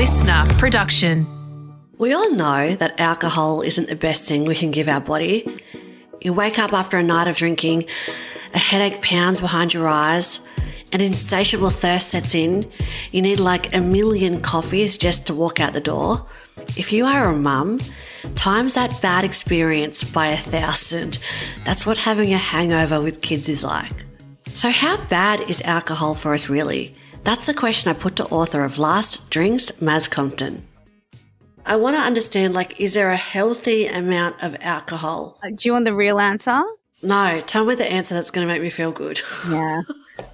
LiSTNR production. We all know that alcohol isn't the best thing we can give our body. You wake up after a night of drinking, a headache pounds behind your eyes, an insatiable thirst sets in. You need like a million coffees just to walk out the door. If you are a mum, times that bad experience by a thousand. That's what having a hangover with kids is like. So, how bad is alcohol for us really? That's the question I put to author of Last Drinks, Maz Compton. I want to understand like, is there a healthy amount of alcohol? Uh, Do you want the real answer? No, tell me the answer that's going to make me feel good. Yeah.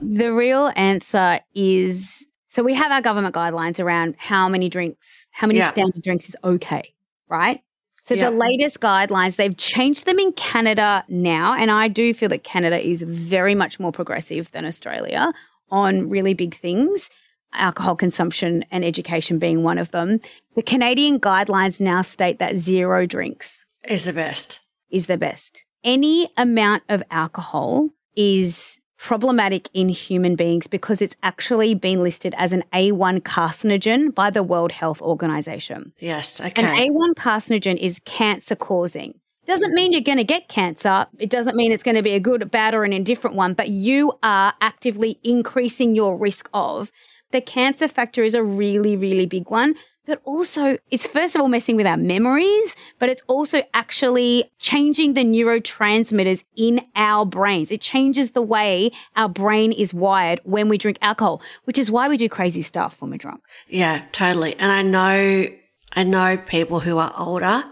the real answer is so we have our government guidelines around how many drinks, how many Yeah. standard drinks is okay, right? So Yeah. the latest guidelines, they've changed them in Canada now. And I do feel that Canada is very much more progressive than Australia on really big things, alcohol consumption and education being one of them. The Canadian guidelines now state that zero drinks is the best. is the best. Any amount of alcohol is problematic in human beings because it's actually been listed as an A1 carcinogen by the World Health Organization. Yes, okay. An. A1 carcinogen is cancer causing. Doesn't mean you're going to get cancer. It doesn't mean it's going to be a good, bad, or an indifferent one, but you are actively increasing your risk of. The cancer factor is a really, really big one. But also, it's first of all messing with our memories, but it's also actually changing the neurotransmitters in our brains. It changes the way our brain is wired when we drink alcohol, which is why we do crazy stuff when we're drunk. Yeah, totally. And I know, I know people who are older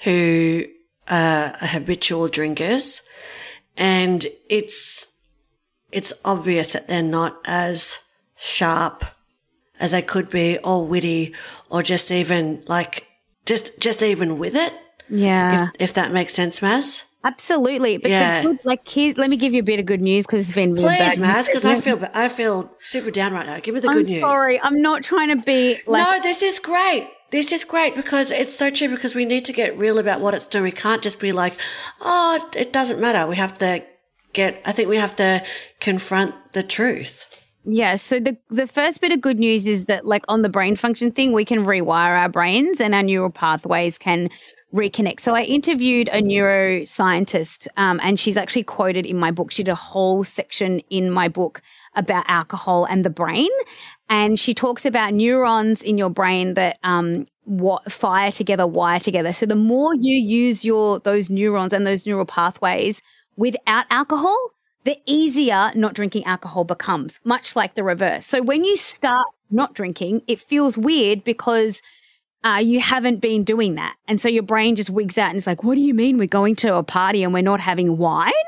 who uh, habitual drinkers and it's, it's obvious that they're not as sharp as they could be or witty or just even like, just, just even with it. Yeah. If, if that makes sense, Maz. Absolutely. But Yeah. good, like, here, let me give you a bit of good news because it's been really Please, bad. Maz, because I feel, I feel super down right now. Give me the I'm good news. sorry. I'm not trying to be like. no, this is great. This is great because it's so true because we need to get real about what it's doing. We can't just be like, oh, it doesn't matter. We have to get, I think we have to confront the truth. Yeah. So the the first bit of good news is that, like, on the brain function thing, we can rewire our brains and our neural pathways can reconnect. So I interviewed a neuroscientist, um, and she's actually quoted in my book. She did a whole section in my book about alcohol and the brain, and she talks about neurons in your brain that um, what fire together, wire together. So the more you use your those neurons and those neural pathways without alcohol, the easier not drinking alcohol becomes, much like the reverse. So when you start not drinking, it feels weird because uh, you haven't been doing that. And so your brain just wigs out and it's like, what do you mean we're going to a party and we're not having wine?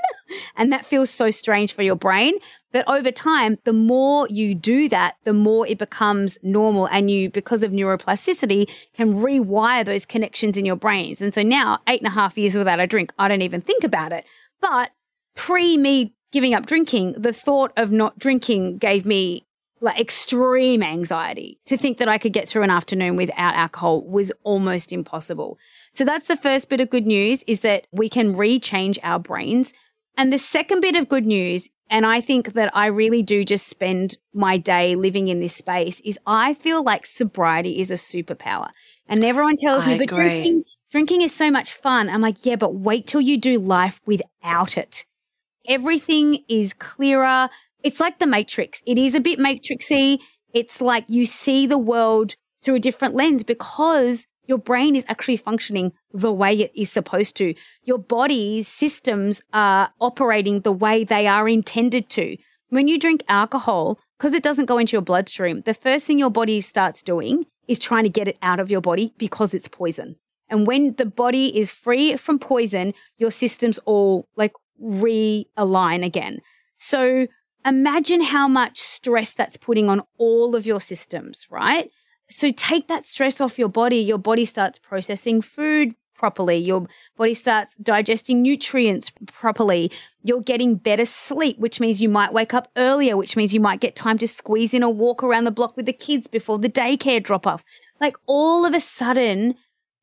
And that feels so strange for your brain. But over time, the more you do that, the more it becomes normal. And you, because of neuroplasticity, can rewire those connections in your brains. And so now, eight and a half years without a drink, I don't even think about it. But pre me giving up drinking, the thought of not drinking gave me like extreme anxiety. To think that I could get through an afternoon without alcohol was almost impossible. So that's the first bit of good news is that we can rechange our brains. And the second bit of good news, and I think that I really do just spend my day living in this space, is I feel like sobriety is a superpower. And everyone tells I me, but agree. drinking, drinking is so much fun. I'm like, yeah, but wait till you do life without it everything is clearer. It's like the Matrix. It is a bit matrixy. It's like you see the world through a different lens because your brain is actually functioning the way it is supposed to. Your body's systems are operating the way they are intended to. When you drink alcohol, because it doesn't go into your bloodstream, the first thing your body starts doing is trying to get it out of your body because it's poison. And when the body is free from poison, your systems all like realign again. So imagine how much stress that's putting on all of your systems, right? So take that stress off your body. Your body starts processing food properly. Your body starts digesting nutrients properly. You're getting better sleep, which means you might wake up earlier, which means you might get time to squeeze in a walk around the block with the kids before the daycare drop off. Like all of a sudden,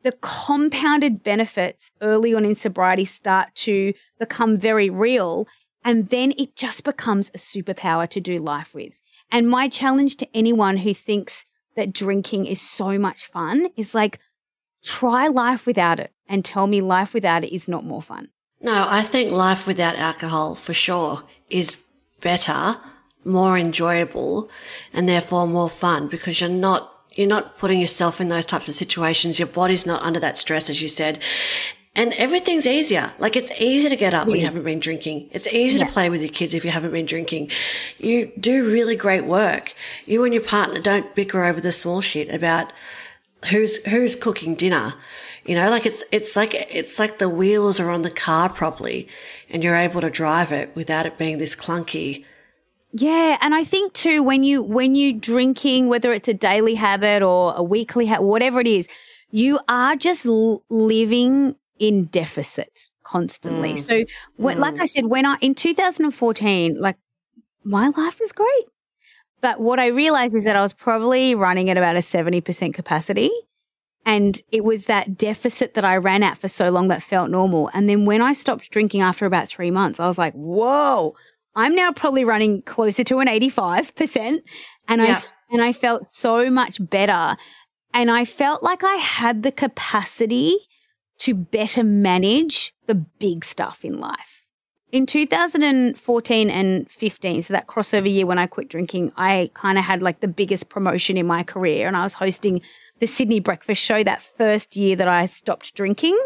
the compounded benefits early on in sobriety start to become very real. And then it just becomes a superpower to do life with. And my challenge to anyone who thinks that drinking is so much fun is like, try life without it and tell me life without it is not more fun. No, I think life without alcohol for sure is better, more enjoyable, and therefore more fun because you're not you're not putting yourself in those types of situations. Your body's not under that stress, as you said. And everything's easier. Like it's easy to get up when you haven't been drinking. It's easy yeah. to play with your kids if you haven't been drinking. You do really great work. You and your partner don't bicker over the small shit about who's, who's cooking dinner. You know, like it's, it's like, it's like the wheels are on the car properly and you're able to drive it without it being this clunky. Yeah, and I think too when you when you drinking, whether it's a daily habit or a weekly habit, whatever it is, you are just l- living in deficit constantly. Mm. So, when, mm. like I said, when I in 2014, like my life was great, but what I realized is that I was probably running at about a 70% capacity. And it was that deficit that I ran at for so long that felt normal. And then when I stopped drinking after about three months, I was like, whoa, I'm now probably running closer to an 85%. And yeah. I, and I felt so much better. And I felt like I had the capacity to better manage the big stuff in life. In 2014 and 15, so that crossover year when I quit drinking, I kind of had like the biggest promotion in my career and I was hosting the Sydney Breakfast Show that first year that I stopped drinking.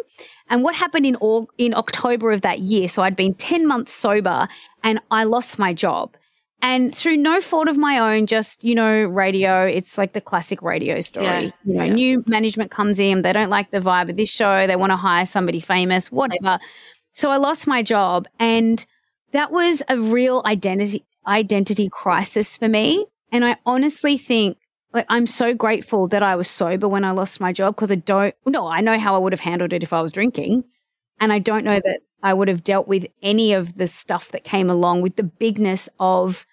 And what happened in in October of that year? So I'd been 10 months sober and I lost my job. And through no fault of my own, just, you know, radio, it's like the classic radio story. Yeah, you know, yeah. new management comes in, they don't like the vibe of this show, they want to hire somebody famous, whatever. So I lost my job and that was a real identity identity crisis for me. And I honestly think like I'm so grateful that I was sober when I lost my job because I don't no, I know how I would have handled it if I was drinking. And I don't know that I would have dealt with any of the stuff that came along with the bigness of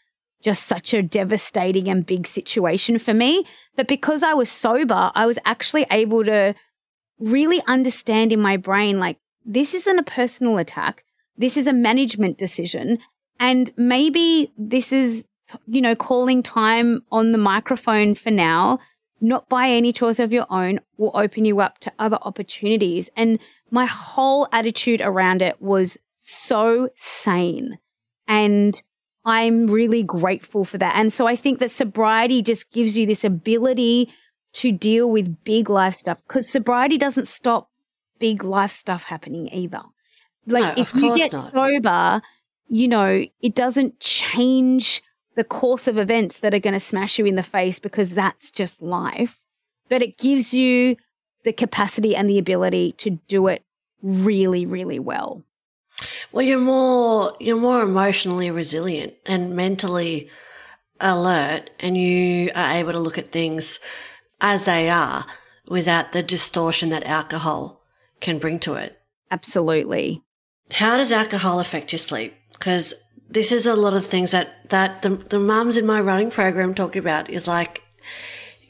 just such a devastating and big situation for me. But because I was sober, I was actually able to really understand in my brain like, this isn't a personal attack. This is a management decision. And maybe this is you know, calling time on the microphone for now, not by any choice of your own, will open you up to other opportunities. And my whole attitude around it was so sane. And I'm really grateful for that. And so I think that sobriety just gives you this ability to deal with big life stuff because sobriety doesn't stop big life stuff happening either. Like no, if you get not. sober, you know, it doesn't change the course of events that are going to smash you in the face because that's just life. But it gives you the capacity and the ability to do it really, really well. Well, you're more you're more emotionally resilient and mentally alert, and you are able to look at things as they are without the distortion that alcohol can bring to it. Absolutely. How does alcohol affect your sleep? Because this is a lot of things that, that the, the mums in my running program talk about is like,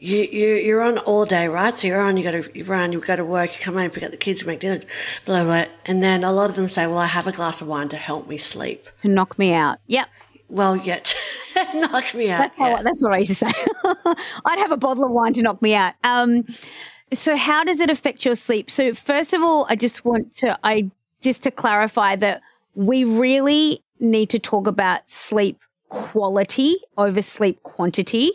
you, you, you're on all day, right? So you're on, you go to, run, you go to work, you come home, pick up the kids, make dinner, blah, blah, blah. And then a lot of them say, well, I have a glass of wine to help me sleep. To knock me out. Yep. Well, yet knock me out. That's, how, yeah. that's what I used to say. I'd have a bottle of wine to knock me out. Um, so how does it affect your sleep? So first of all, I just want to, I just to clarify that we really need to talk about sleep quality over sleep quantity.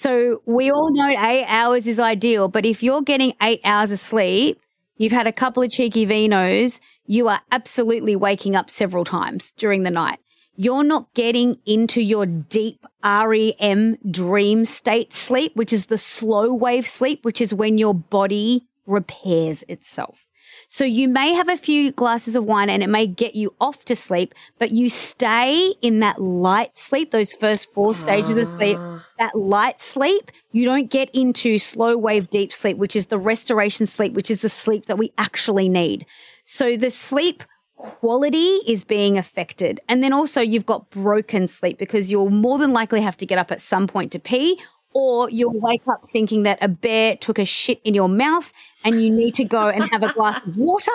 So we all know eight hours is ideal, but if you're getting eight hours of sleep, you've had a couple of cheeky vinos, you are absolutely waking up several times during the night. You're not getting into your deep REM dream state sleep, which is the slow wave sleep, which is when your body repairs itself. So you may have a few glasses of wine and it may get you off to sleep, but you stay in that light sleep, those first four stages of sleep, ah. that light sleep. You don't get into slow wave deep sleep, which is the restoration sleep, which is the sleep that we actually need. So the sleep quality is being affected. And then also you've got broken sleep because you'll more than likely have to get up at some point to pee or you'll wake up thinking that a bear took a shit in your mouth and you need to go and have a glass of water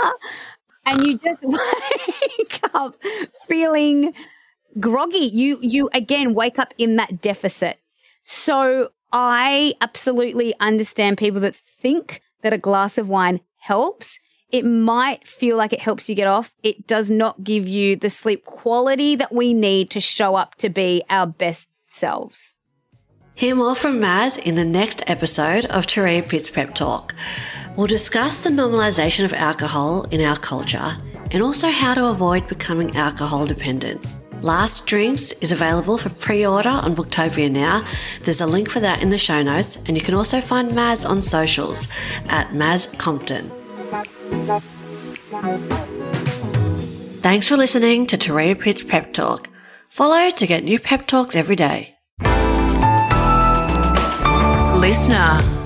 and you just wake up feeling groggy you you again wake up in that deficit so I absolutely understand people that think that a glass of wine helps. It might feel like it helps you get off. It does not give you the sleep quality that we need to show up to be our best selves. Hear more from Maz in the next episode of Turia Pitt's Pep Talk. We'll discuss the normalisation of alcohol in our culture and also how to avoid becoming alcohol dependent. Last Drinks is available for pre order on Booktopia now. There's a link for that in the show notes, and you can also find Maz on socials at Maz Compton. Thanks for listening to Turia Pitt's Pep Talk. Follow to get new pep talks every day. LiSTNR.